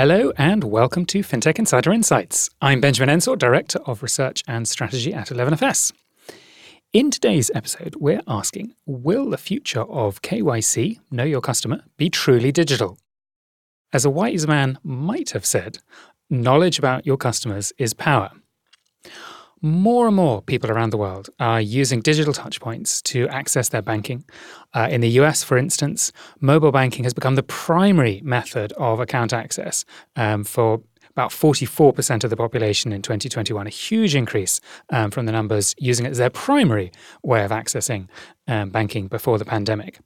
Hello and welcome to FinTech Insider Insights. I'm Benjamin Ensor, Director of Research and Strategy at 11FS. In today's episode, we're asking Will the future of KYC, Know Your Customer, be truly digital? As a wise man might have said, knowledge about your customers is power. More and more people around the world are using digital touchpoints to access their banking. Uh, in the US, for instance, mobile banking has become the primary method of account access um, for about 44% of the population in 2021, a huge increase um, from the numbers using it as their primary way of accessing um, banking before the pandemic.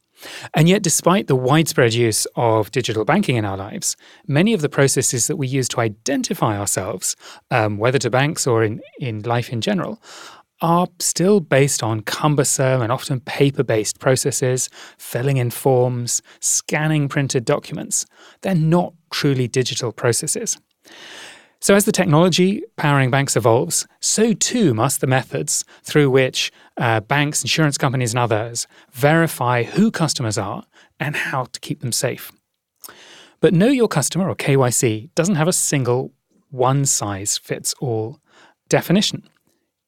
And yet, despite the widespread use of digital banking in our lives, many of the processes that we use to identify ourselves, um, whether to banks or in, in life in general, are still based on cumbersome and often paper based processes, filling in forms, scanning printed documents. They're not truly digital processes. So, as the technology powering banks evolves, so too must the methods through which uh, banks, insurance companies, and others verify who customers are and how to keep them safe. But Know Your Customer, or KYC, doesn't have a single one size fits all definition.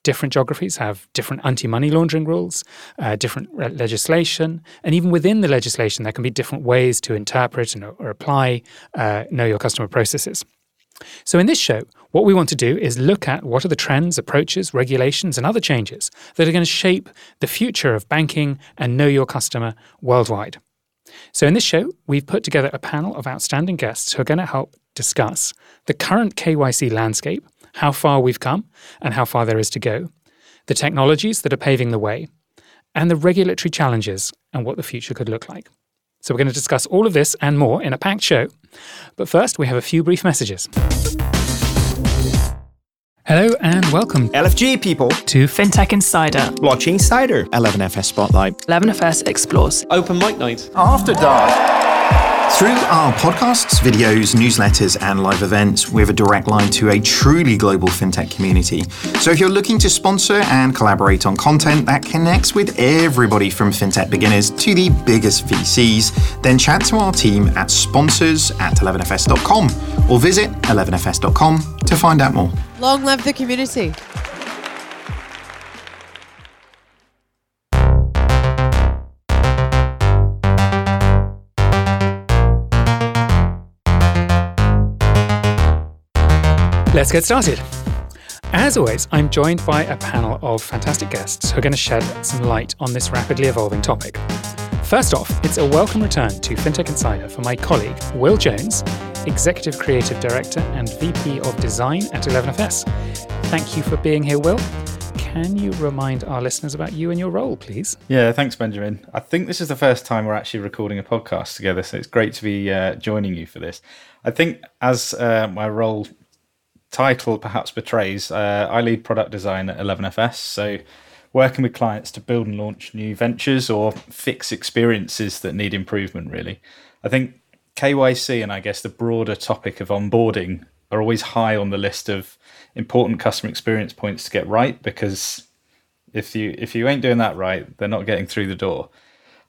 Different geographies have different anti money laundering rules, uh, different re- legislation, and even within the legislation, there can be different ways to interpret and, or apply uh, Know Your Customer processes. So, in this show, what we want to do is look at what are the trends, approaches, regulations, and other changes that are going to shape the future of banking and know your customer worldwide. So, in this show, we've put together a panel of outstanding guests who are going to help discuss the current KYC landscape, how far we've come, and how far there is to go, the technologies that are paving the way, and the regulatory challenges and what the future could look like. So, we're going to discuss all of this and more in a packed show. But first, we have a few brief messages. Hello and welcome LFG people to FinTech Insider, Blockchain Insider, 11FS Spotlight, 11FS Explores, Open Mic Night, After Dark. Through our podcasts, videos, newsletters, and live events, we have a direct line to a truly global fintech community. So if you're looking to sponsor and collaborate on content that connects with everybody from fintech beginners to the biggest VCs, then chat to our team at sponsors at 11fs.com or visit 11fs.com to find out more. Long live the community. Let's get started. As always, I'm joined by a panel of fantastic guests who are going to shed some light on this rapidly evolving topic. First off, it's a welcome return to FinTech Insider for my colleague, Will Jones, Executive Creative Director and VP of Design at 11FS. Thank you for being here, Will. Can you remind our listeners about you and your role, please? Yeah, thanks, Benjamin. I think this is the first time we're actually recording a podcast together, so it's great to be uh, joining you for this. I think, as uh, my role title perhaps betrays, uh, I lead product design at 11FS. So, working with clients to build and launch new ventures or fix experiences that need improvement, really. I think KYC and I guess the broader topic of onboarding are always high on the list of important customer experience points to get right because if you if you ain't doing that right, they're not getting through the door.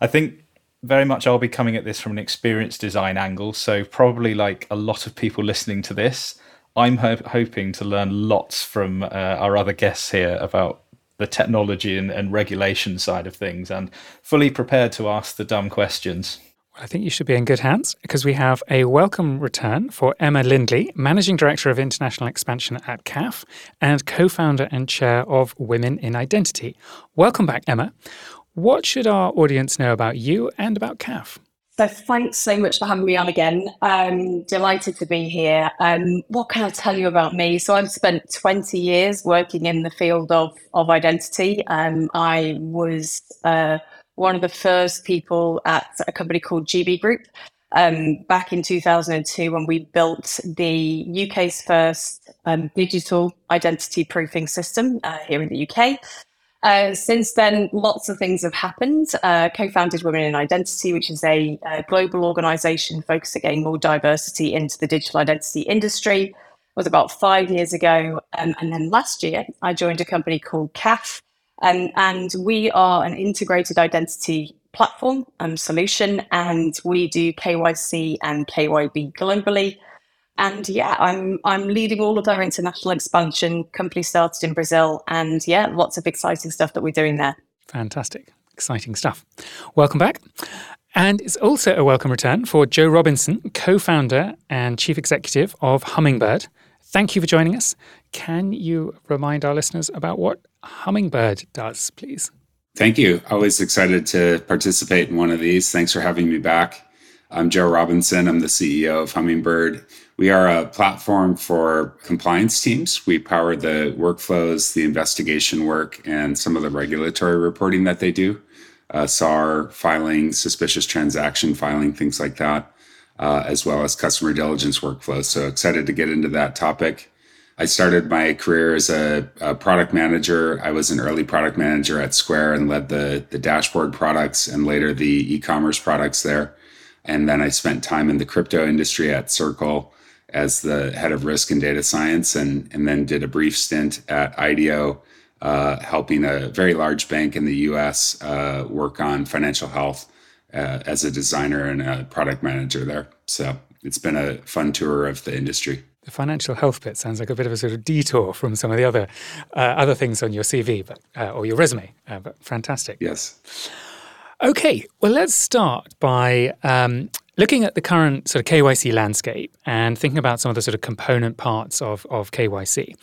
I think very much I'll be coming at this from an experience design angle. So probably like a lot of people listening to this, I'm ho- hoping to learn lots from uh, our other guests here about the technology and, and regulation side of things and fully prepared to ask the dumb questions. I think you should be in good hands because we have a welcome return for Emma Lindley, Managing Director of International Expansion at CAF and co founder and chair of Women in Identity. Welcome back, Emma. What should our audience know about you and about CAF? So thanks so much for having me on again. Um, delighted to be here. Um, what can I tell you about me? So I've spent 20 years working in the field of, of identity. Um, I was uh, one of the first people at a company called GB Group um, back in 2002 when we built the UK's first um, digital identity proofing system uh, here in the UK. Uh, since then, lots of things have happened. Uh, co-founded Women in Identity, which is a, a global organisation focused getting more diversity into the digital identity industry, was about five years ago. Um, and then last year, I joined a company called CAF, um, and we are an integrated identity platform um, solution, and we do KYC and KYB globally. And yeah, I'm I'm leading all of our international expansion. Company started in Brazil, and yeah, lots of exciting stuff that we're doing there. Fantastic, exciting stuff. Welcome back. And it's also a welcome return for Joe Robinson, co founder and chief executive of Hummingbird. Thank you for joining us. Can you remind our listeners about what Hummingbird does, please? Thank you. Always excited to participate in one of these. Thanks for having me back. I'm Joe Robinson. I'm the CEO of Hummingbird. We are a platform for compliance teams. We power the workflows, the investigation work, and some of the regulatory reporting that they do. Uh, SAR filing, suspicious transaction filing, things like that, uh, as well as customer diligence workflows. So excited to get into that topic. I started my career as a, a, product manager. I was an early product manager at Square and led the, the dashboard products and later the e commerce products there. And then I spent time in the crypto industry at Circle as the head of risk and data science, and, and then did a brief stint at IDEO, uh, helping a very large bank in the US uh, work on financial health uh, as a designer and a product manager there. So it's been a fun tour of the industry. The financial health bit sounds like a bit of a sort of detour from some of the other uh, other things on your CV, but uh, or your resume. Uh, but fantastic. Yes. Okay, well, let's start by um, looking at the current sort of KYC landscape and thinking about some of the sort of component parts of, of KYC.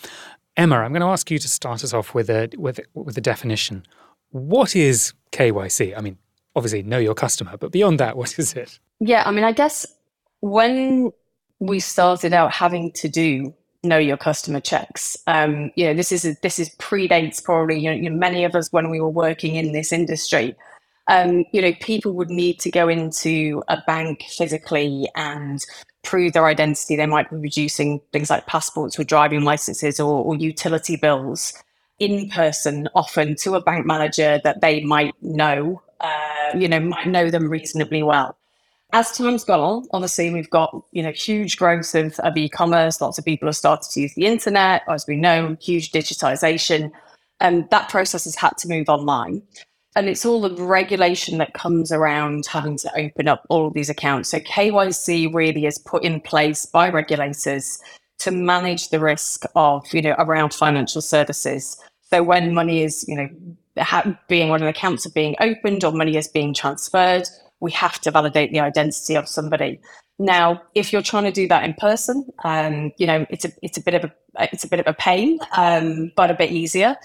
Emma, I'm going to ask you to start us off with a with with a definition. What is KYC? I mean, obviously, know your customer, but beyond that, what is it? Yeah, I mean, I guess when we started out having to do know your customer checks. Um, you know, this is a, this is predates probably you know, you know, many of us when we were working in this industry um, you know, people would need to go into a bank physically and prove their identity. They might be producing things like passports or driving licenses or, or utility bills in person, often to a bank manager that they might know, uh, you know, might know them reasonably well. As time's gone on, obviously we've got you know huge growth of, of e-commerce. Lots of people have started to use the internet, as we know, huge digitization, and that process has had to move online and it's all the regulation that comes around having to open up all these accounts. So KYC really is put in place by regulators to manage the risk of, you know, around financial services. So when money is, you know, ha- being when an accounts are being opened or money is being transferred, we have to validate the identity of somebody. Now, if you're trying to do that in person, um, you know, it's a it's a bit of a it's a bit of a pain, um, but a bit easier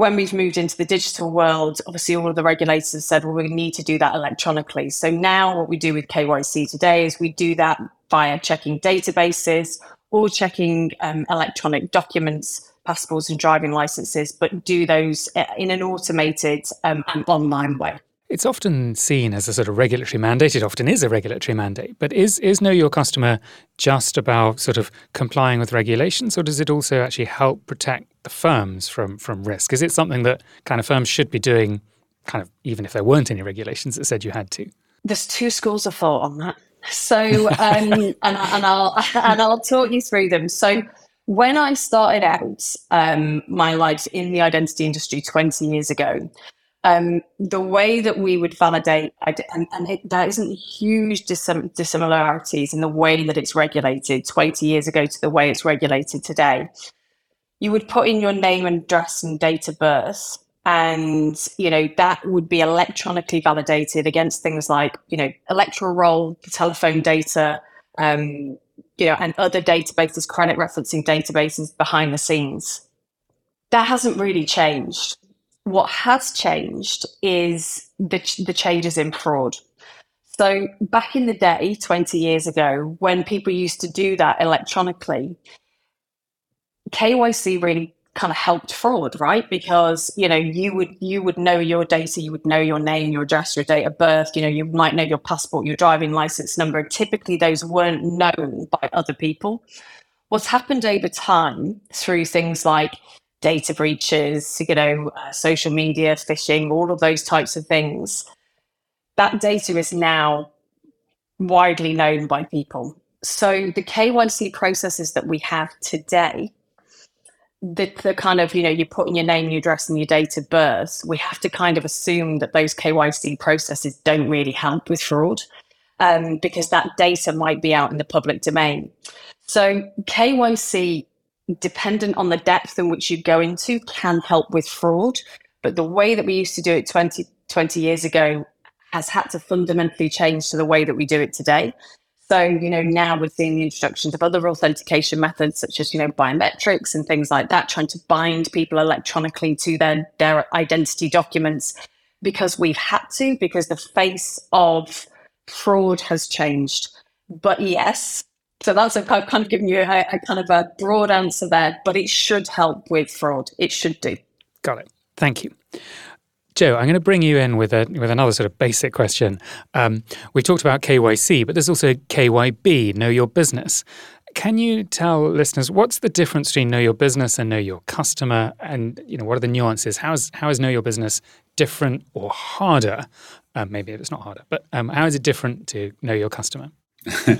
when we've moved into the digital world, obviously all of the regulators said, well, we need to do that electronically. So now what we do with KYC today is we do that via checking databases or checking um, electronic documents, passports and driving licenses, but do those uh, in an automated um, and online way. It's often seen as a sort of regulatory mandate. It often is a regulatory mandate. But is, is Know Your Customer just about sort of complying with regulations, or does it also actually help protect the firms from, from risk? Is it something that kind of firms should be doing, kind of even if there weren't any regulations that said you had to? There's two schools of thought on that. So, um, and, and, I'll and I'll talk you through them. So, when I started out um, my life in the identity industry 20 years ago, um, the way that we would validate, and, and it, there isn't huge dissim- dissimilarities in the way that it's regulated 20 years ago to the way it's regulated today. You would put in your name and address and date of birth, and you know that would be electronically validated against things like you know electoral roll, telephone data, um, you know, and other databases, credit referencing databases behind the scenes. That hasn't really changed what has changed is the, the changes in fraud. So, back in the day, 20 years ago, when people used to do that electronically, KYC really kind of helped fraud, right? Because you know you would you would know your data, you would know your name, your address, your date of birth. You know you might know your passport, your driving license number. Typically, those weren't known by other people. What's happened over time through things like data breaches, you know, uh, social media, phishing, all of those types of things. That data is now widely known by people. So the KYC processes that we have today, the, the kind of, you know, you put in your name, your address, and your date of birth, we have to kind of assume that those KYC processes don't really help with fraud um, because that data might be out in the public domain. So KYC, dependent on the depth in which you go into, can help with fraud. But the way that we used to do it 20, 20 years ago has had to fundamentally change to the way that we do it today. So, you know, now we're seeing the introductions of other authentication methods such as, you know, biometrics and things like that, trying to bind people electronically to their, their identity documents because we've had to, because the face of fraud has changed. But yes, so that's a, I've kind of given you a, a kind of a broad answer there, but it should help with fraud. It should do. Got it. Thank you. Joe, I'm going to bring you in with a with another sort of basic question. Um, we talked about KYC, but there's also KYB, Know Your Business. Can you tell listeners what's the difference between Know Your Business and Know Your Customer, and you know what are the nuances? How is how is Know Your Business different or harder? Um, maybe it's not harder, but um, how is it different to Know Your Customer? yeah,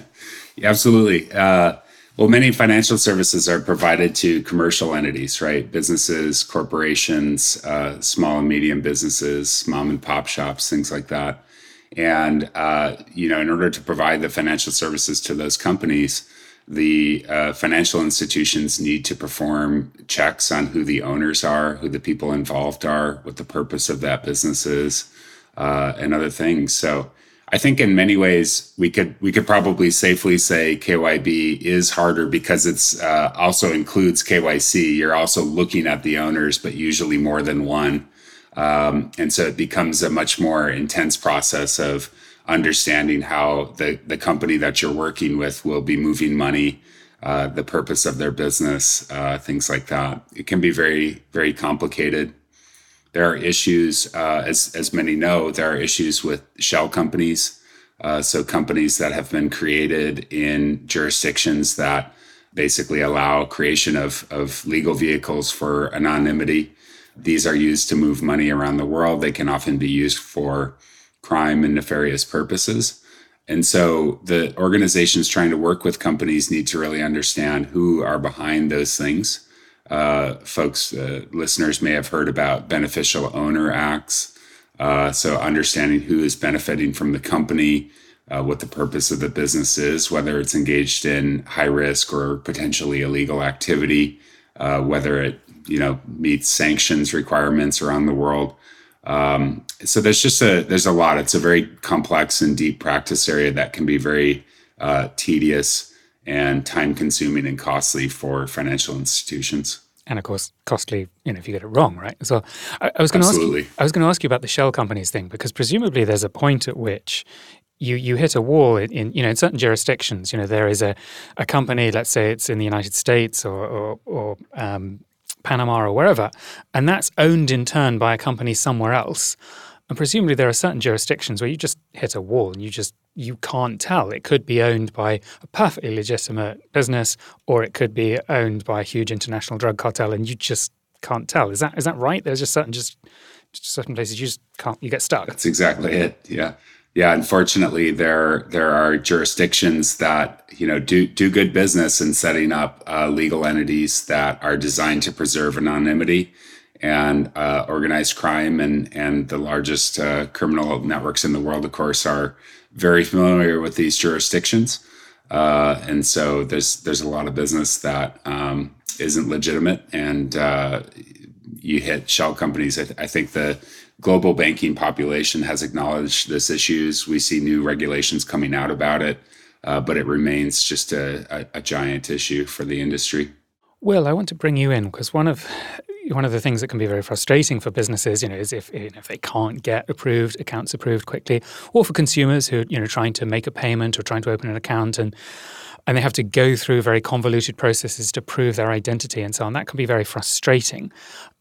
absolutely. Uh, well, many financial services are provided to commercial entities, right? Businesses, corporations, uh, small and medium businesses, mom and pop shops, things like that. And uh, you know, in order to provide the financial services to those companies, the uh, financial institutions need to perform checks on who the owners are, who the people involved are, what the purpose of that business is, uh, and other things. So I think in many ways we could we could probably safely say KYB is harder because it's uh, also includes KYC. You're also looking at the owners, but usually more than one, um, and so it becomes a much more intense process of understanding how the the company that you're working with will be moving money, uh, the purpose of their business, uh, things like that. It can be very very complicated. There are issues, uh, as as many know, there are issues with shell companies. Uh, so companies that have been created in jurisdictions that basically allow creation of of legal vehicles for anonymity. These are used to move money around the world. They can often be used for crime and nefarious purposes. And so the organizations trying to work with companies need to really understand who are behind those things uh, folks, uh, listeners may have heard about beneficial owner acts. Uh, so, understanding who is benefiting from the company, uh, what the purpose of the business is, whether it's engaged in high risk or potentially illegal activity, uh, whether it you know meets sanctions requirements around the world. Um, so there's just a there's a lot. It's a very complex and deep practice area that can be very uh, tedious and time consuming and costly for financial institutions. And of course, costly, you know, if you get it wrong, right? So I, I was going to ask you, I was going to ask you about the shell companies thing because presumably there's a point at which you you hit a wall in, in, you know in certain jurisdictions. You know, there is a, a company, let's say it's in the United States or or, or um, Panama or wherever, and that's owned in turn by a company somewhere else. And presumably there are certain jurisdictions where you just hit a wall and you just you can't tell. It could be owned by a perfectly legitimate business, or it could be owned by a huge international drug cartel, and you just can't tell. Is that is that right? There's just certain just, just certain places you just can't. You get stuck. That's exactly it. Yeah, yeah. Unfortunately, there there are jurisdictions that you know do do good business in setting up uh, legal entities that are designed to preserve anonymity and uh, organized crime and and the largest uh, criminal networks in the world, of course, are very familiar with these jurisdictions, uh, and so there's there's a lot of business that um, not legitimate, and uh, you hit shell companies. I, th- I, think the global banking population has acknowledged this issues. We see new regulations coming out about it, uh, but it remains just a, a, a giant issue for the industry. Will, I want to bring you in because one of one of the things that can be very frustrating for businesses, you know, is if you know, if they can't get approved accounts approved quickly, or for consumers who you know trying to make a payment or trying to open an account and and they have to go through very convoluted processes to prove their identity and so on. That can be very frustrating.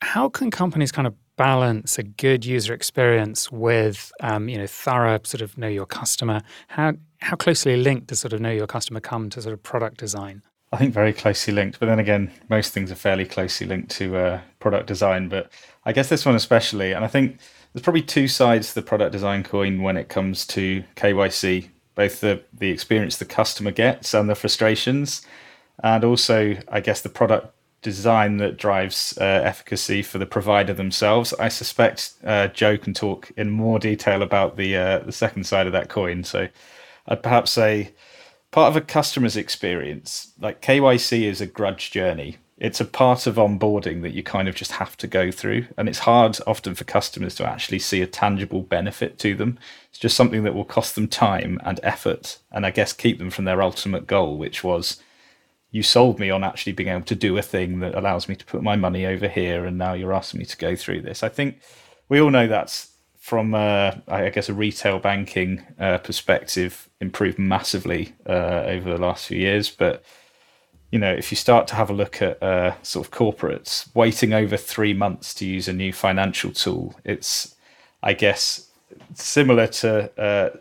How can companies kind of balance a good user experience with um, you know thorough sort of know your customer? How how closely linked does sort of know your customer come to sort of product design? I think very closely linked, but then again, most things are fairly closely linked to uh, product design. But I guess this one especially, and I think there's probably two sides to the product design coin when it comes to KYC, both the the experience the customer gets and the frustrations, and also I guess the product design that drives uh, efficacy for the provider themselves. I suspect uh, Joe can talk in more detail about the uh, the second side of that coin. So I'd perhaps say part of a customer's experience, like KYC is a grudge journey. It's a part of onboarding that you kind of just have to go through. And it's hard often for customers to actually see a tangible benefit to them. It's just something that will cost them time and effort, and I guess keep them from their ultimate goal, which was you sold me on actually being able to do a thing that allows me to put my money over here. And now you're asking me to go through this. I think we all know that's from, uh, I guess, a retail banking uh, perspective, improved massively uh, over the last few years. But you know, if you start to have a look at uh, sort of corporates waiting over three months to use a new financial tool, it's, I guess, similar to uh,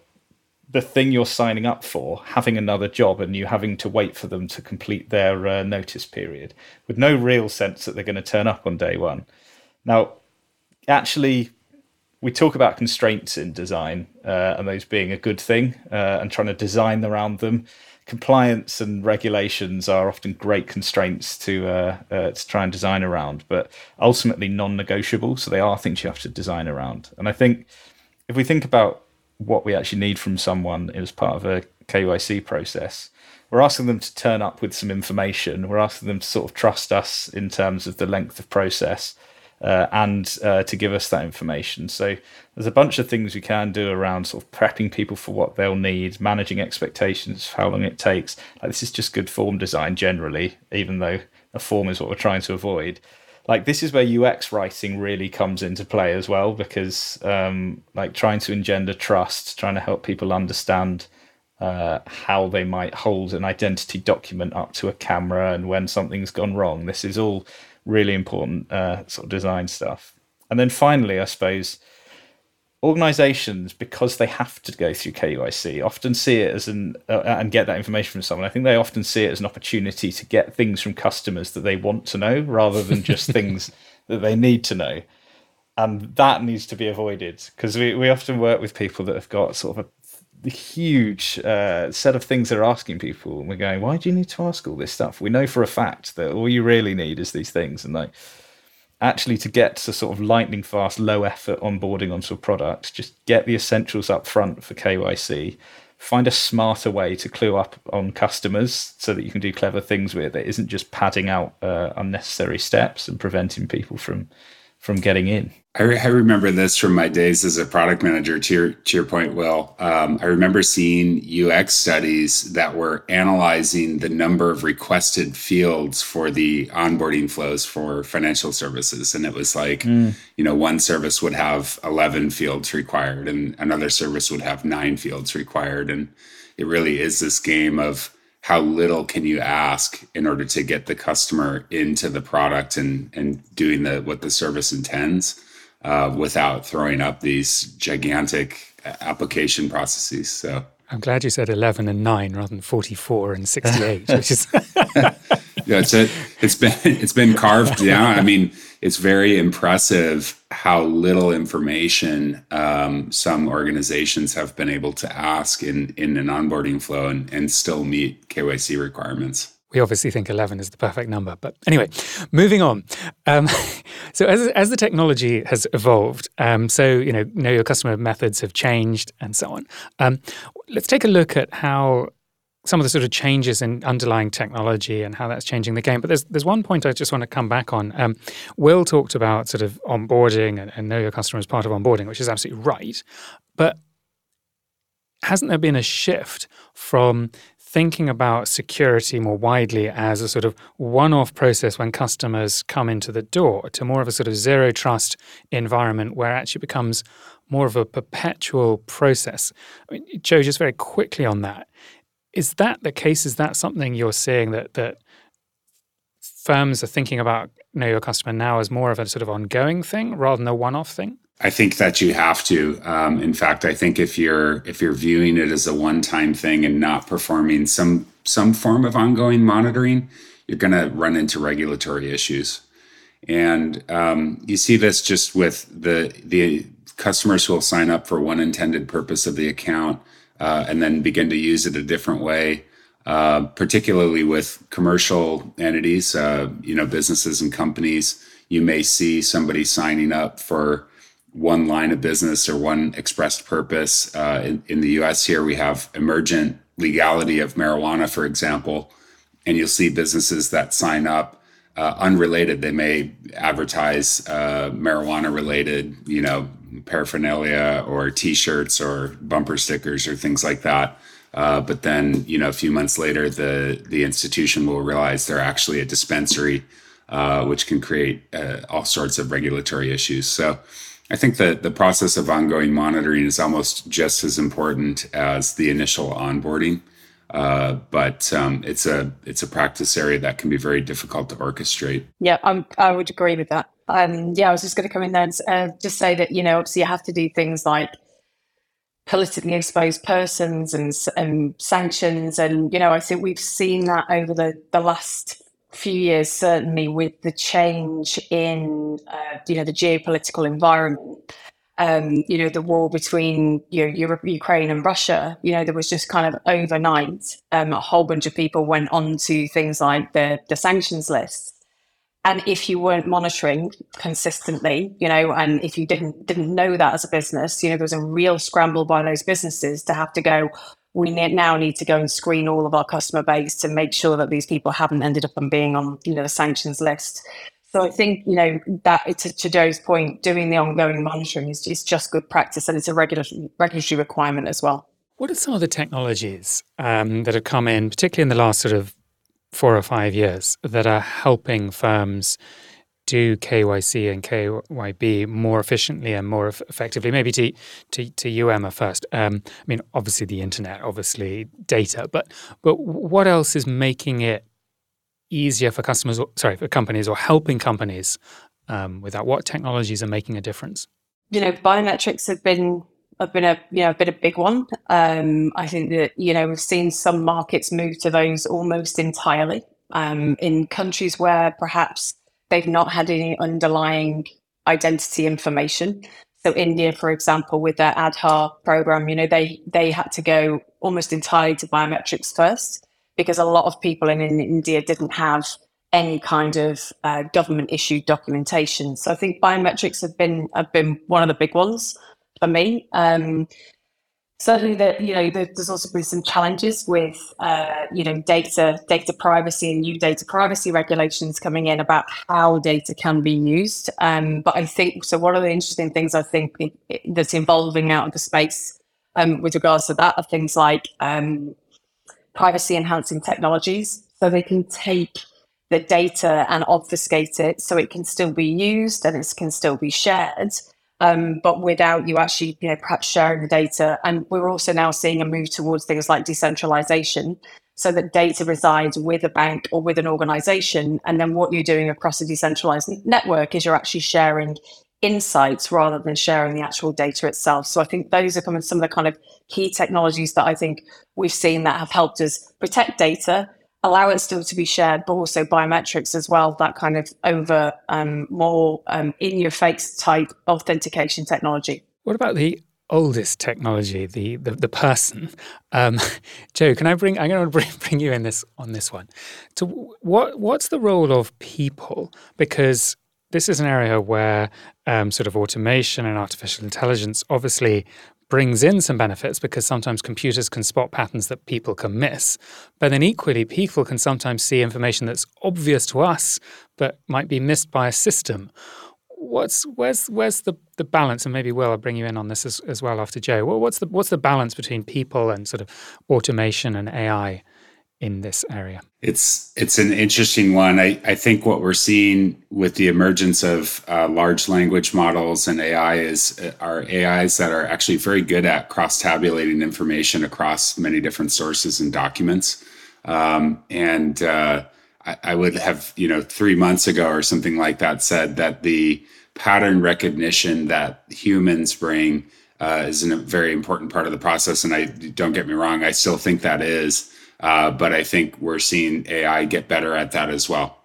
the thing you're signing up for having another job and you having to wait for them to complete their uh, notice period with no real sense that they're going to turn up on day one. Now, actually we talk about constraints in design uh, and those being a good thing uh, and trying to design around them. Compliance and regulations are often great constraints to uh, uh to try and design around, but ultimately non-negotiable. So they are things you have to design around. And I think if we think about what we actually need from someone as part of a KYC process, we're asking them to turn up with some information. We're asking them to sort of trust us in terms of the length of process uh, and uh, to give us that information. So there's a bunch of things we can do around sort of prepping people for what they'll need, managing expectations, how long it takes. Like this is just good form design generally, even though a form is what we're trying to avoid. Like this is where UX writing really comes into play as well, because um, like trying to engender trust, trying to help people understand uh, how they might hold an identity document up to a camera and when something's gone wrong. This is all really important uh, sort of design stuff. And then finally, I suppose organizations because they have to go through KYC often see it as an uh, and get that information from someone. I think they often see it as an opportunity to get things from customers that they want to know rather than just things that they need to know. And that needs to be avoided because we, we often work with people that have got sort of a huge uh, set of things they're asking people, and we're going, why do you need to ask all this stuff? We know for a fact that all you really need is these things, and like actually to get to sort of lightning fast, low effort onboarding onto a product, just get the essentials up front for KYC. Find a smarter way to clue up on customers so that you can do clever things with it. Isn't just padding out uh, unnecessary steps and preventing people from from getting in. I, re- I, remember this from my days as a product manager. To your to your point, Will, um, I remember seeing UX studies that were analyzing the number of requested fields for the onboarding flows for financial services, and it was like, mm. you know, one service would have eleven fields required, and another service would have nine fields required, and it really is this game of how little can you ask in order to get the customer into the product and and doing the what the service intends uh, without throwing up these gigantic application processes. So I'm glad you said 11 and 9 rather than 44 and 68, which is. yeah, it's, a, it's been it's been carved down. I mean, it's very impressive how little information um, some organizations have been able to ask in in an onboarding flow and, and still meet KYC requirements we obviously think 11 is the perfect number. But anyway, moving on. Um, so as, as the technology has evolved, um, so, you know, know your customer methods have changed and so on. Um, let's take a look at how some of the sort of changes in underlying technology and how that's changing the game. But there's there's one point I just want to come back on. Um, Will talked about sort of onboarding and, and know your customer as part of onboarding, which is absolutely right. But hasn't there been a shift from thinking about security more widely as a sort of one off process when customers come into the door to more of a sort of zero trust environment where it actually becomes more of a perpetual process. I mean, Joe, just very quickly on that, is that the case? Is that something you're seeing that that firms are thinking about know your customer now as more of a sort of ongoing thing rather than a one off thing? I think that you have to. Um, in fact, I think if you're if you're viewing it as a one-time thing and not performing some some form of ongoing monitoring, you're going to run into regulatory issues. And um, you see this just with the the customers who will sign up for one intended purpose of the account uh, and then begin to use it a different way. Uh, particularly with commercial entities, uh, you know, businesses and companies, you may see somebody signing up for one line of business or one expressed purpose. Uh, in, in, the US here, we have emergent legality of marijuana, for example, and you'll see businesses that sign up uh, unrelated. They may advertise uh, marijuana related, you know, paraphernalia or T-shirts or bumper stickers or things like that. Uh, but then, you know, a few months later, the the institution will realize they're actually a dispensary, uh, which can create uh, all sorts of regulatory issues. So, I think that the process of ongoing monitoring is almost just as important as the initial onboarding. Uh, but um, it's a it's a practice area that can be very difficult to orchestrate. Yeah, I'm, I would agree with that. Um, yeah, I was just going to come in there and uh, just say that you know obviously you have to do things like politically exposed persons and, and sanctions, and you know I think we've seen that over the the last few years, certainly with the change in uh, you know the geopolitical environment. Um, you know, the war between you know, Europe, Ukraine and Russia, you know, there was just kind of overnight, um, a whole bunch of people went on to things like the, the sanctions list. And if you weren't monitoring consistently, you know, and if you didn't didn't know that as a business, you know, there was a real scramble by those businesses to have to go, we now need to go and screen all of our customer base to make sure that these people haven't ended up on being on you know the sanctions list. So I think you know that to, to Joe's point, doing the ongoing monitoring is, is just good practice, and it's a regulatory regulatory requirement as well. What are some of the technologies um, that have come in, particularly in the last sort of four or five years, that are helping firms do KYC and KYB more efficiently and more effectively? Maybe to to, to you, Emma, first. Um, I mean, obviously the internet, obviously data, but but what else is making it easier for customers? Or, sorry, for companies or helping companies um, with that? What technologies are making a difference? You know, biometrics have been have been a you know been a big one. Um, I think that you know we've seen some markets move to those almost entirely. Um, in countries where perhaps they've not had any underlying identity information. So India, for example, with their Aadhaar program, you know, they they had to go almost entirely to biometrics first because a lot of people in, in India didn't have any kind of uh, government issued documentation. So I think biometrics have been have been one of the big ones for me. Um, certainly that you know there's also been some challenges with uh, you know data data privacy and new data privacy regulations coming in about how data can be used. Um, but i think so one of the interesting things i think that's evolving out of the space um, with regards to that are things like um, privacy enhancing technologies. So they can take the data and obfuscate it so it can still be used and it can still be shared um, but without you actually, you know, perhaps sharing the data. And we're also now seeing a move towards things like decentralization, so that data resides with a bank or with an organization. And then what you're doing across a decentralized network is you're actually sharing insights rather than sharing the actual data itself. So I think those are some of the kind of key technologies that I think we've seen that have helped us protect data allow it still to be shared, but also biometrics as well, that kind of over um, more um, in your face type authentication technology. What about the oldest technology, the the, the person? Um, Joe, can I bring? I'm going to bring, bring you in this on this one. To what what's the role of people? Because this is an area where um, sort of automation and artificial intelligence obviously brings in some benefits because sometimes computers can spot patterns that people can miss. But then equally, people can sometimes see information that's obvious to us but might be missed by a system. What's where's where's the, the balance? And maybe Will, I'll bring you in on this as, as well after Joe. Well, what's the what's the balance between people and sort of automation and AI? In this area? It's it's an interesting one. I, I think what we're seeing with the emergence of uh, large language models and AI is uh, are AIs that are actually very good at cross tabulating information across many different sources and documents. Um, and uh, I, I would have you know three months ago or something like that said that the pattern recognition that humans bring uh, is a very important part of the process. And I don't get me wrong, I still think that is. Uh, but I think we're seeing AI get better at that as well.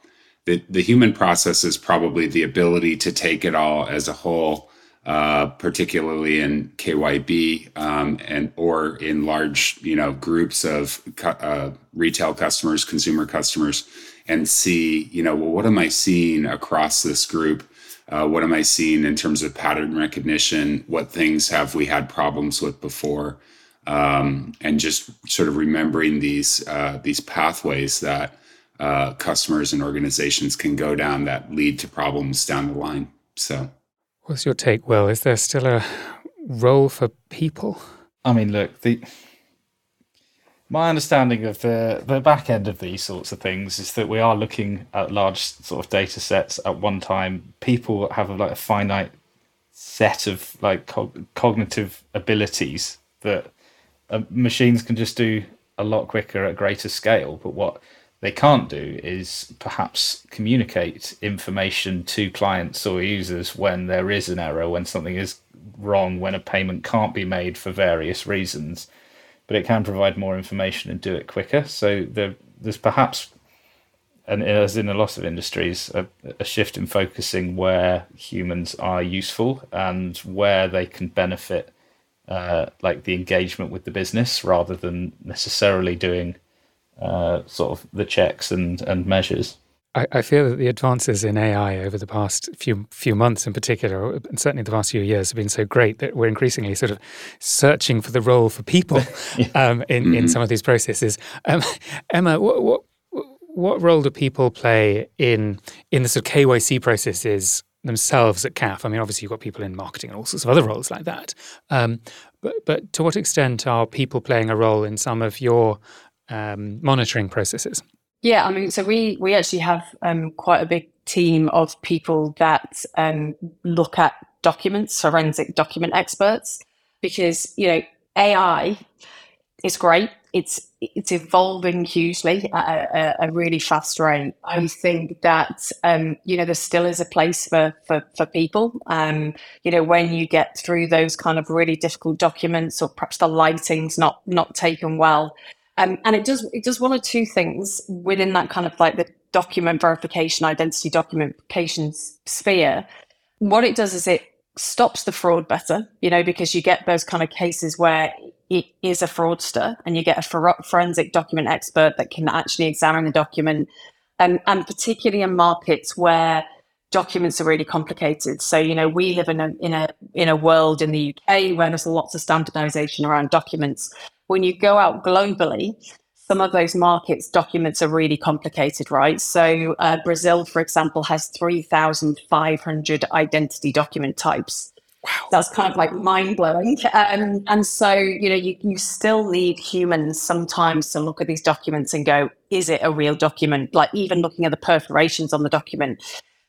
The, the human process is probably the ability to take it all as a whole, uh, particularly in KYB um, and or in large, you know, groups of uh, retail customers, consumer customers, and see, you know, well, what am I seeing across this group? Uh, what am I seeing in terms of pattern recognition? What things have we had problems with before? Um, and just sort of remembering these uh, these pathways that uh, customers and organizations can go down that lead to problems down the line. So, what's your take, Will? Is there still a role for people? I mean, look, the my understanding of the the back end of these sorts of things is that we are looking at large sort of data sets at one time. People have like a finite set of like cognitive abilities that uh, machines can just do a lot quicker at greater scale. But what they can't do is perhaps communicate information to clients or users when there is an error, when something is wrong, when a payment can't be made for various reasons. But it can provide more information and do it quicker. So there, there's perhaps, and as in a lot of industries, a, a shift in focusing where humans are useful and where they can benefit, uh, like the engagement with the business, rather than necessarily doing uh, sort of the checks and, and measures. I, I, feel that the advances in AI over the past few few months, in particular, and certainly the past few years, have been so great that we're increasingly sort of searching for the role for people yeah. um, in mm-hmm. in some of these processes. Um, Emma, what, what what role do people play in in the sort of KYC processes themselves at CAF? I mean, obviously you've got people in marketing and all sorts of other roles like that. Um, but but to what extent are people playing a role in some of your um, monitoring processes? Yeah, I mean, so we we actually have um, quite a big team of people that um, look at documents, forensic document experts, because you know AI is great. It's it's evolving hugely at a, a really fast rate. I think that um, you know there still is a place for for, for people. Um, you know when you get through those kind of really difficult documents, or perhaps the lighting's not not taken well um, and it does it does one or two things within that kind of like the document verification, identity documentation sphere. What it does is it stops the fraud better, you know, because you get those kind of cases where is a fraudster and you get a forensic document expert that can actually examine the document. And, and particularly in markets where documents are really complicated. So, you know, we live in a in a in a world in the UK where there's lots of standardization around documents when you go out globally, some of those markets documents are really complicated, right? So uh, Brazil, for example, has 3,500 identity document types. Wow. That's kind of like mind blowing. Um, and so, you know, you, you still need humans sometimes to look at these documents and go, is it a real document? Like even looking at the perforations on the document.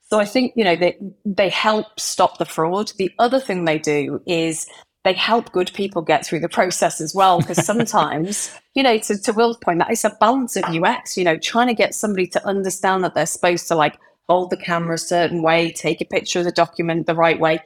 So I think, you know, they, they help stop the fraud. The other thing they do is they help good people get through the process as well. Because sometimes, you know, to, to Will's point, that is a balance of UX, you know, trying to get somebody to understand that they're supposed to like hold the camera a certain way, take a picture of the document the right way.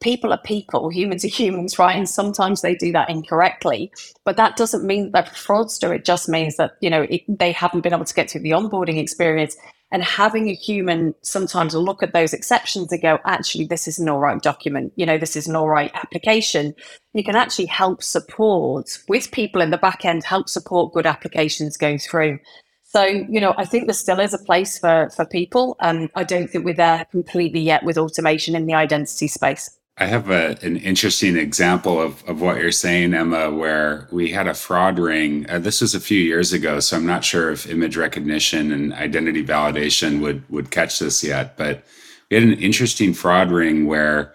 People are people, humans are humans, right? And sometimes they do that incorrectly. But that doesn't mean that they're fraudster. It just means that, you know, it, they haven't been able to get through the onboarding experience and having a human sometimes look at those exceptions and go, actually, this is an all right document. You know, this is an all right application. You can actually help support with people in the back end, help support good applications going through. So, you know, I think there still is a place for, for people. And I don't think we're there completely yet with automation in the identity space. I have a, an interesting example of, of what you're saying, Emma, where we had a fraud ring. Uh, this was a few years ago, so I'm not sure if image recognition and identity validation would, would catch this yet. But we had an interesting fraud ring where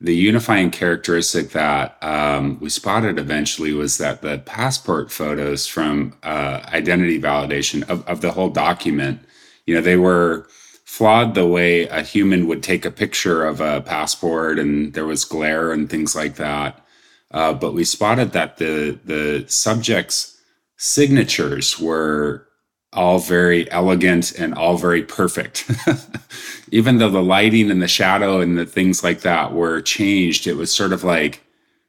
the unifying characteristic that um, we spotted eventually was that the passport photos from uh, identity validation of, of the whole document, you know, they were flawed the way a human would take a picture of a passport and there was glare and things like that. Uh, but we spotted that the the subjects' signatures were all very elegant and all very perfect. Even though the lighting and the shadow and the things like that were changed, it was sort of like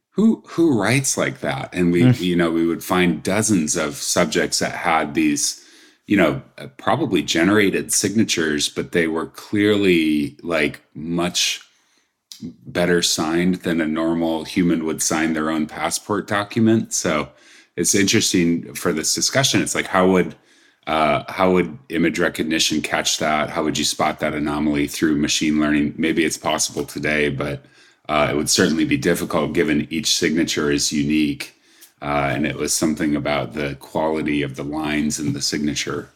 who who writes like that? And we mm. you know we would find dozens of subjects that had these you know, probably generated signatures, but they were clearly like much better signed than a normal human would sign their own passport document. So it's interesting for this discussion. It's like how would uh, how would image recognition catch that? How would you spot that anomaly through machine learning? Maybe it's possible today, but uh, it would certainly be difficult given each signature is unique Uh, and it was something about the quality of the lines and the signature.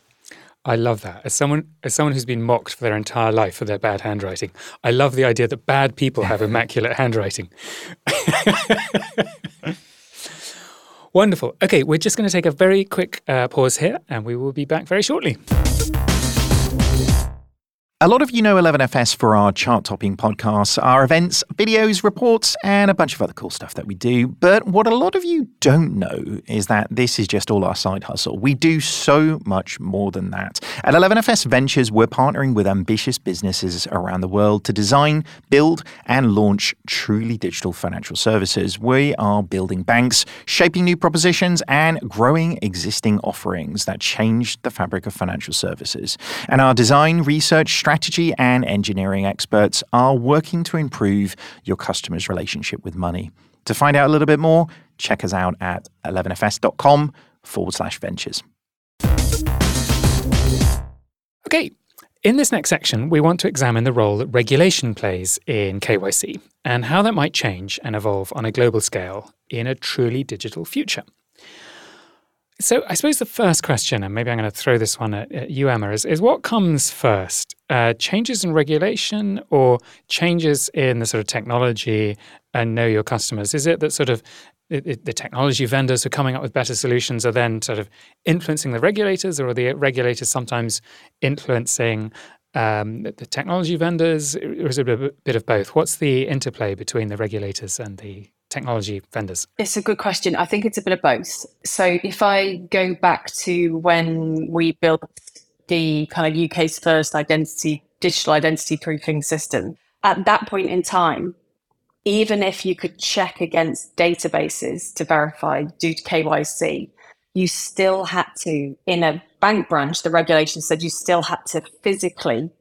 I love that. As someone as someone who's been mocked for their entire life for their bad handwriting, I love the idea that bad people have immaculate handwriting. Wonderful. Okay, we're just going to take a very quick uh, pause here, and we will be back very shortly. A lot of you know 11FS for our chart topping podcasts, our events, videos, reports, and a bunch of other cool stuff that we do. But what a lot of you don't know is that this is just all our side hustle. We do so much more than that. At 11FS Ventures, we're partnering with ambitious businesses around the world to design, build, and launch truly digital financial services. We are building banks, shaping new propositions, and growing existing offerings that change the fabric of financial services. And our design, research, strategy, strategy and engineering experts are working to improve your customer's relationship with money. To find out a little bit more, check us out at 11fs.com forward slash ventures. Okay, in this next section, we want to examine the role that regulation plays in KYC and how that might change and evolve on a global scale in a truly digital future. So, I suppose the first question, and maybe I'm going to throw this one at, at you, Emma, is, is what comes first? Uh, changes in regulation or changes in the sort of technology and know your customers? Is it that sort of it, it, the technology vendors who are coming up with better solutions are then sort of influencing the regulators, or are the regulators sometimes influencing um, the technology vendors, or is it a bit of both? What's the interplay between the regulators and the technology vendors? It's a good question. I think it's a bit of both. So if I go back to when we built the kind of UK's first identity digital identity proofing system, at that point in time, even if you could check against databases to verify due to KYC, you still had to, in a bank branch, the regulation said you still had to physically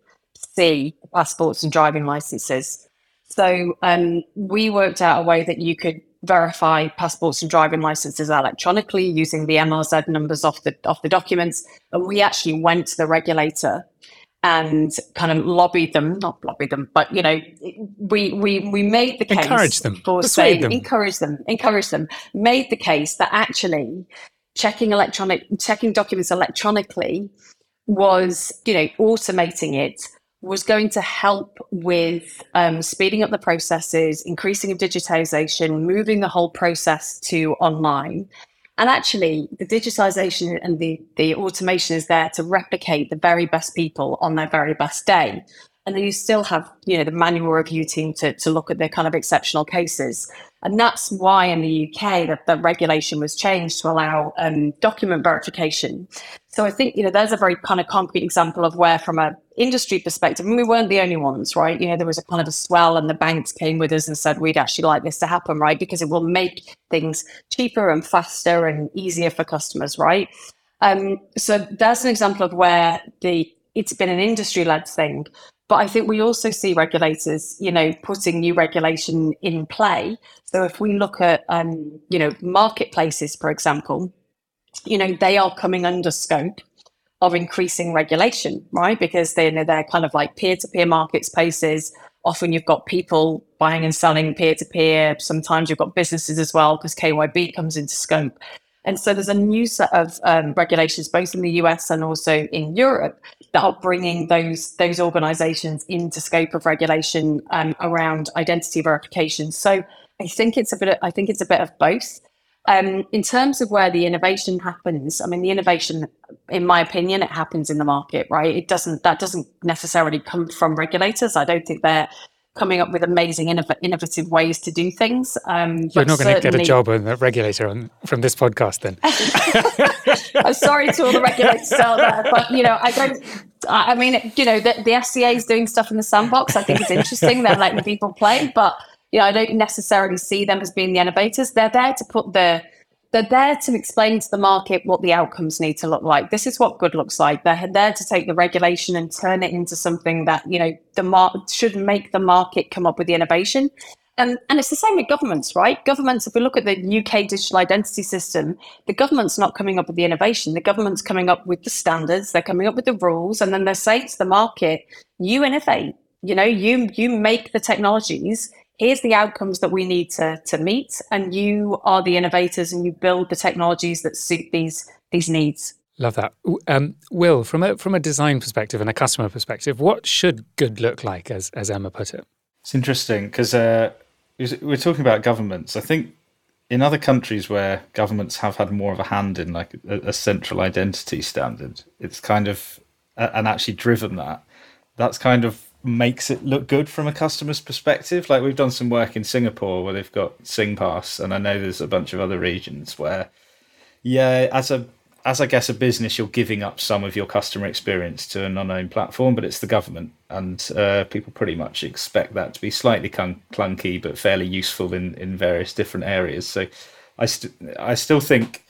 see passports and driving licenses so um, we worked out a way that you could verify passports and driving licenses electronically using the MRZ numbers off the off the documents. And we actually went to the regulator and kind of lobbied them, not lobbied them, but you know, we we we made the case encourage them for saying them. encourage them, encourage them, made the case that actually checking electronic checking documents electronically was, you know, automating it was going to help with um, speeding up the processes, increasing of digitization, moving the whole process to online. And actually, the digitization and the, the automation is there to replicate the very best people on their very best day. And then you still have, you know, the manual review team to, to look at the kind of exceptional cases. And that's why in the UK that the regulation was changed to allow um, document verification. So I think, you know, there's a very kind of concrete example of where from an industry perspective, and we weren't the only ones, right? You know, there was a kind of a swell and the banks came with us and said, we'd actually like this to happen, right? Because it will make things cheaper and faster and easier for customers, right? Um, so that's an example of where the it's been an industry led thing. But I think we also see regulators, you know, putting new regulation in play. So if we look at, um, you know, marketplaces, for example, you know, they are coming under scope of increasing regulation, right? Because they, know, they're kind of like peer-to-peer marketplaces. Often you've got people buying and selling peer-to-peer. Sometimes you've got businesses as well because KYB comes into scope. And so there's a new set of um, regulations, both in the US and also in Europe, that are bringing those those organisations into scope of regulation um, around identity verification. So I think it's a bit. Of, I think it's a bit of both. Um, in terms of where the innovation happens, I mean, the innovation, in my opinion, it happens in the market, right? It doesn't. That doesn't necessarily come from regulators. I don't think they're coming up with amazing innovative ways to do things. Um, You're not going to get a job as a regulator on, from this podcast, then. I'm sorry to all the regulators out there, but you know, I don't. I mean, you know, the, the FCA is doing stuff in the sandbox. I think it's interesting. They're letting people play, but you know, I don't necessarily see them as being the innovators. They're there to put the they're there to explain to the market what the outcomes need to look like. This is what good looks like. They're there to take the regulation and turn it into something that, you know, the mar- should make the market come up with the innovation. And, and it's the same with governments, right? Governments, if we look at the UK digital identity system, the government's not coming up with the innovation. The government's coming up with the standards, they're coming up with the rules, and then they're saying to the market, you innovate, you know, you you make the technologies here's the outcomes that we need to, to meet. And you are the innovators and you build the technologies that suit these, these needs. Love that. Um, Will, from a, from a design perspective and a customer perspective, what should good look like, as, as Emma put it? It's interesting because uh, we're talking about governments. I think in other countries where governments have had more of a hand in like a, a central identity standard, it's kind of and actually driven that. That's kind of makes it look good from a customer's perspective. Like we've done some work in Singapore where they've got SingPass, and I know there's a bunch of other regions where, yeah, as a as I guess a business, you're giving up some of your customer experience to an unknown platform, but it's the government, and uh, people pretty much expect that to be slightly clunky but fairly useful in, in various different areas. So, I st- I still think,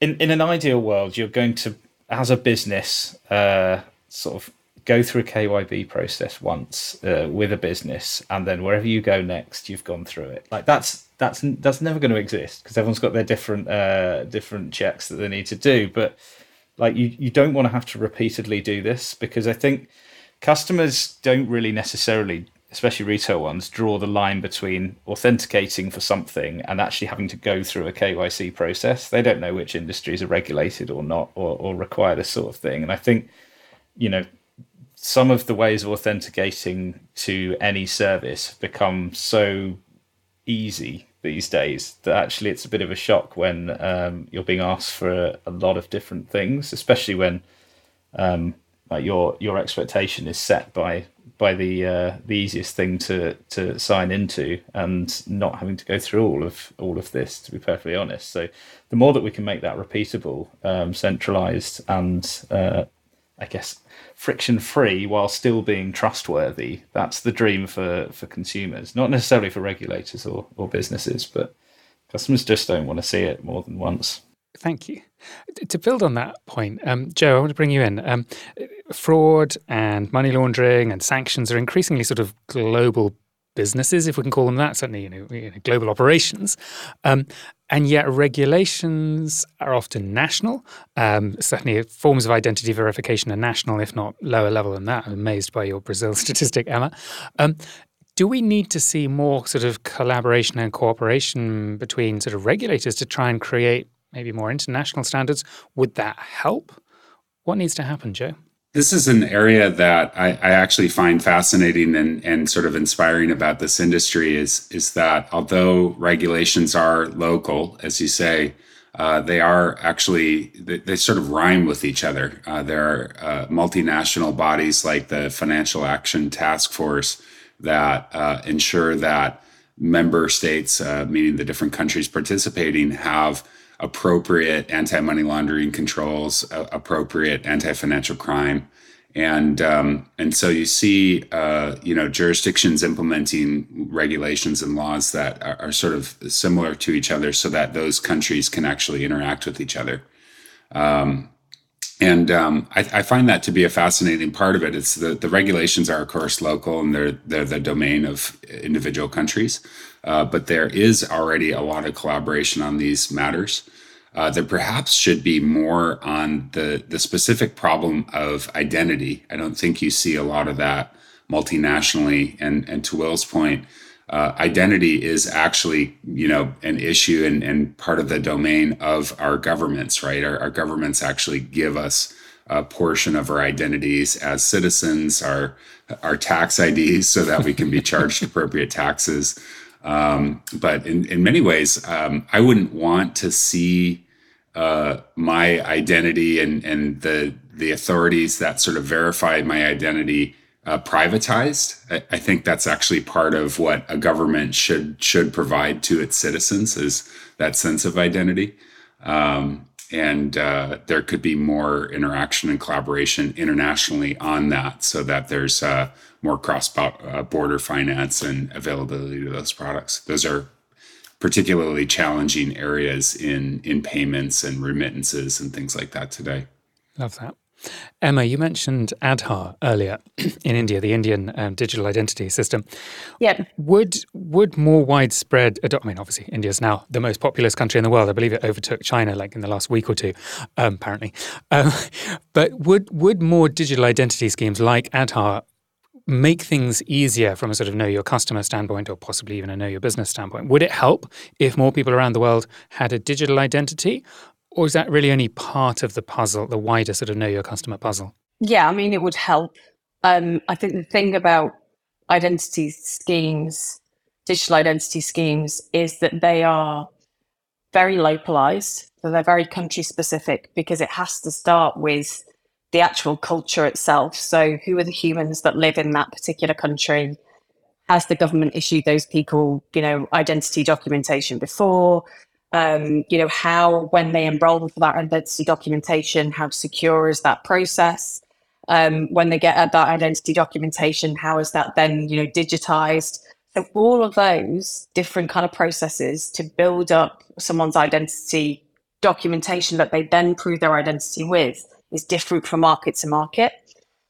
in in an ideal world, you're going to, as a business, uh, sort of go through a KYB process once uh, with a business, and then wherever you go next, you've gone through it. Like that's that's that's never going to exist because everyone's got their different uh, different checks that they need to do. But like you, you don't want to have to repeatedly do this because I think customers don't really necessarily, especially retail ones, draw the line between authenticating for something and actually having to go through a KYC process. They don't know which industries are regulated or not or, or require this sort of thing. And I think, you know, some of the ways of authenticating to any service become so easy these days that actually it's a bit of a shock when um, you're being asked for a, a, lot of different things, especially when um, like your your expectation is set by by the uh, the easiest thing to to sign into and not having to go through all of all of this to be perfectly honest. So the more that we can make that repeatable um, centralized and uh, i guess friction free while still being trustworthy. That's the dream for, for consumers, not necessarily for regulators or, or businesses, but customers just don't want to see it more than once. Thank you. To build on that point, um, Joe, I want to bring you in. Um, fraud and money laundering and sanctions are increasingly sort of global businesses, if we can call them that, certainly you know, global operations. Um, and yet regulations are often national. Um, certainly forms of identity verification are national, if not lower level than that. I'm amazed by your Brazil statistic, Emma. Um, do we need to see more sort of collaboration and cooperation between sort of regulators to try and create maybe more international standards? Would that help? What needs to happen, Joe? This is an area that I, I, actually find fascinating and, and sort of inspiring about this industry is, is that although regulations are local, as you say, uh, they are actually, they, they, sort of rhyme with each other. Uh, there are uh, multinational bodies like the Financial Action Task Force that uh, ensure that member states, uh, meaning the different countries participating, have appropriate anti money laundering controls, uh, appropriate anti financial crime. And um, and so you see, uh, you know, jurisdictions implementing regulations and laws that are, are, sort of similar to each other, so that those countries can actually interact with each other. Um, and um, I, I, find that to be a fascinating part of it. It's the, the regulations are, of course, local and they're they're the domain of individual countries. Uh, but there is already a lot of collaboration on these matters. Uh, there perhaps should be more on the the specific problem of identity. I don't think you see a lot of that multinationally. And and to Will's point, uh, identity is actually you know an issue and, and part of the domain of our governments. Right, our, our governments actually give us a portion of our identities as citizens, our our tax IDs, so that we can be charged appropriate taxes. Um, but in, in many ways, um, I wouldn't want to see uh, my identity and, and the, the authorities that sort of verify my identity uh, privatized. I, I, think that's actually part of what a government should should provide to its citizens is that sense of identity. Um, and uh, there could be more interaction and collaboration internationally on that, so that there's uh, more cross uh, border finance and availability to those products. Those are particularly challenging areas in in payments and remittances and things like that today. Love that. Emma, you mentioned Aadhaar earlier in India, the Indian um, digital identity system. Yeah. Would would more widespread I mean, obviously, India is now the most populous country in the world. I believe it overtook China, like in the last week or two, um, apparently. Um, but would would more digital identity schemes like Aadhaar make things easier from a sort of know your customer standpoint or possibly even a know your business standpoint? Would it help if more people around the world had a digital identity? Or is that really only part of the puzzle, the wider sort of know your customer puzzle? Yeah, I mean, it would help. Um, I think the thing about identity schemes, digital identity schemes, is that they are very localized. So they're very country specific because it has to start with the actual culture itself. So, who are the humans that live in that particular country? Has the government issued those people, you know, identity documentation before? Um, you know, how when they enroll for that identity documentation, how secure is that process? Um, when they get that identity documentation, how is that then, you know, digitized? So all of those different kind of processes to build up someone's identity documentation that they then prove their identity with is different from market to market.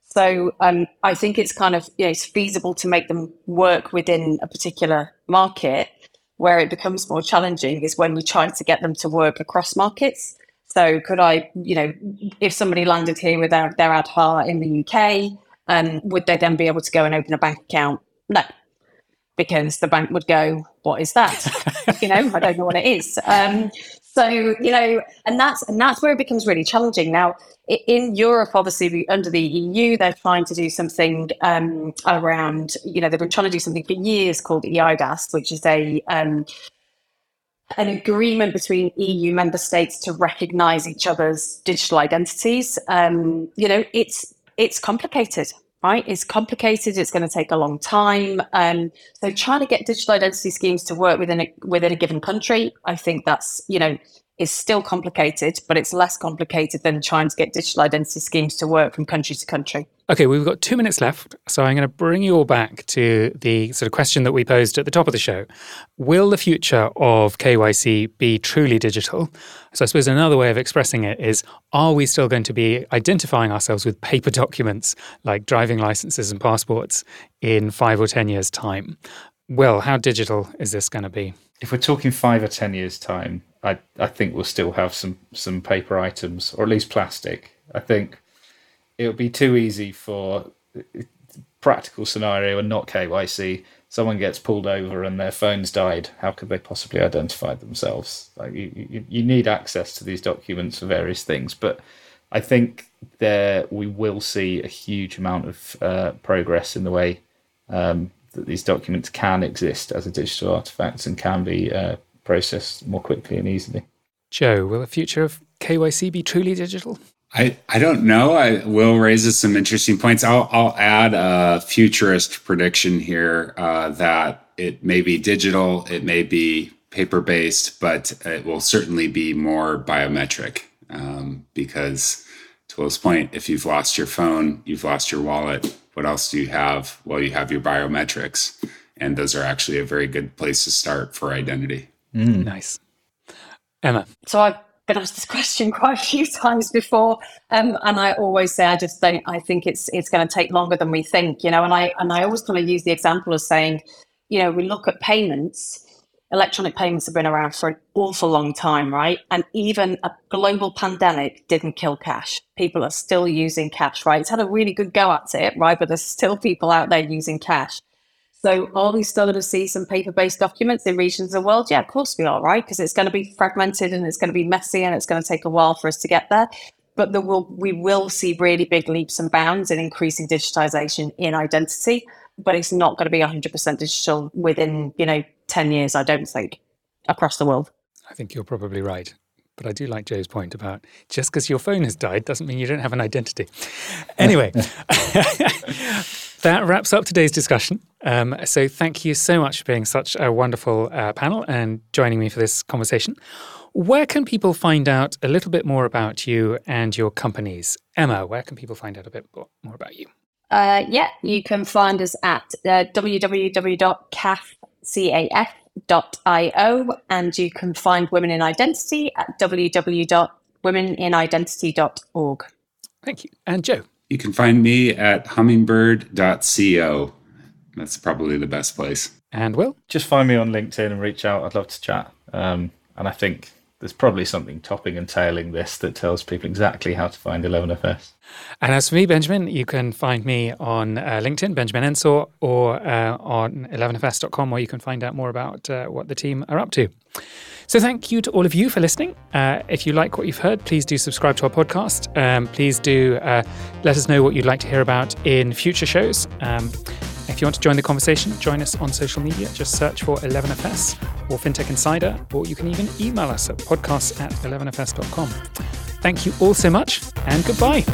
So um, I think it's kind of you know it's feasible to make them work within a particular market. Where it becomes more challenging is when you're trying to get them to work across markets. So could I, you know, if somebody landed here with their, their Aadhaar in the UK, um, would they then be able to go and open a bank account? No, because the bank would go, "What is that?" you know, I don't know what it is. Um, so you know, and that's and that's where it becomes really challenging. Now, in Europe, obviously under the EU, they're trying to do something um, around. You know, they've been trying to do something for years called eIDAS, which is a um, an agreement between EU member states to recognise each other's digital identities. Um, you know, it's it's complicated right? It's complicated. It's going to take a long time. Um, so trying to get digital identity schemes to work within a, within a given country, I think that's you know is still complicated, but it's less complicated than trying to get digital identity schemes to work from country to country. Okay, we've got two minutes left, so I'm going to bring you all back to the sort of question that we posed at the top of the show. Will the future of KYC be truly digital? So I suppose another way of expressing it is are we still going to be identifying ourselves with paper documents like driving licenses and passports in five or 10 years' time? Will, how digital is this going to be? If we're talking five or 10 years' time, I I think we'll still have some some paper items or at least plastic. I think it would be too easy for practical scenario and not KYC. Someone gets pulled over and their phone's died. How could they possibly identify themselves? Like you, you, you need access to these documents for various things, but I think there we will see a huge amount of uh, progress in the way um, that these documents can exist as a digital artifact and can be uh, processed more quickly and easily. Joe, will the future of KYC be truly digital? I, I don't know. I will raises some interesting points. I'll, I'll add a futurist prediction here uh, that it may be digital, it may be paper based, but it will certainly be more biometric um, because, to Will's point, if you've lost your phone, you've lost your wallet, what else do you have? Well, you have your biometrics, and those are actually a very good place to start for identity. Mm. Nice. Emma. So I've been asked this question quite a few times before, um, and I always say I just don't. I think it's it's going to take longer than we think, you know. And I and I always kind of use the example of saying, you know, we look at payments. Electronic payments have been around for an awful long time, right? And even a global pandemic didn't kill cash. People are still using cash, right? It's had a really good go at it, right? But there's still people out there using cash. So are we still going to see some paper-based documents in regions of the world? Yeah, of course we are, right? Because it's going to be fragmented and it's going to be messy and it's going to take a while for us to get there. But there will, we will see really big leaps and bounds in increasing digitization in identity. But it's not going to be 100% digital within, you know, 10 years, I don't think, across the world. I think you're probably right. But I do like Joe's point about just because your phone has died doesn't mean you don't have an identity. Anyway, that wraps up today's discussion. Um, so thank you so much for being such a wonderful uh, panel and joining me for this conversation. Where can people find out a little bit more about you and your companies? Emma, where can people find out a bit more about you? Uh, yeah, you can find us at uh, www.caf.io and you can find Women in Identity at www.womeninidentity.org. Thank you. And Joe? You can find me at hummingbird.co. That's probably the best place. And Will? Just find me on LinkedIn and reach out. I'd love to chat. Um, and I think there's probably something topping and tailing this that tells people exactly how to find 11FS. And as for me, Benjamin, you can find me on uh, LinkedIn, Benjamin Ensor, or uh, on 11fs.com, where you can find out more about uh, what the team are up to. So, thank you to all of you for listening. Uh, if you like what you've heard, please do subscribe to our podcast. Um, please do uh, let us know what you'd like to hear about in future shows. Um, if you want to join the conversation, join us on social media. Just search for 11FS or FinTech Insider, or you can even email us at podcasts at 11fs.com. Thank you all so much, and goodbye.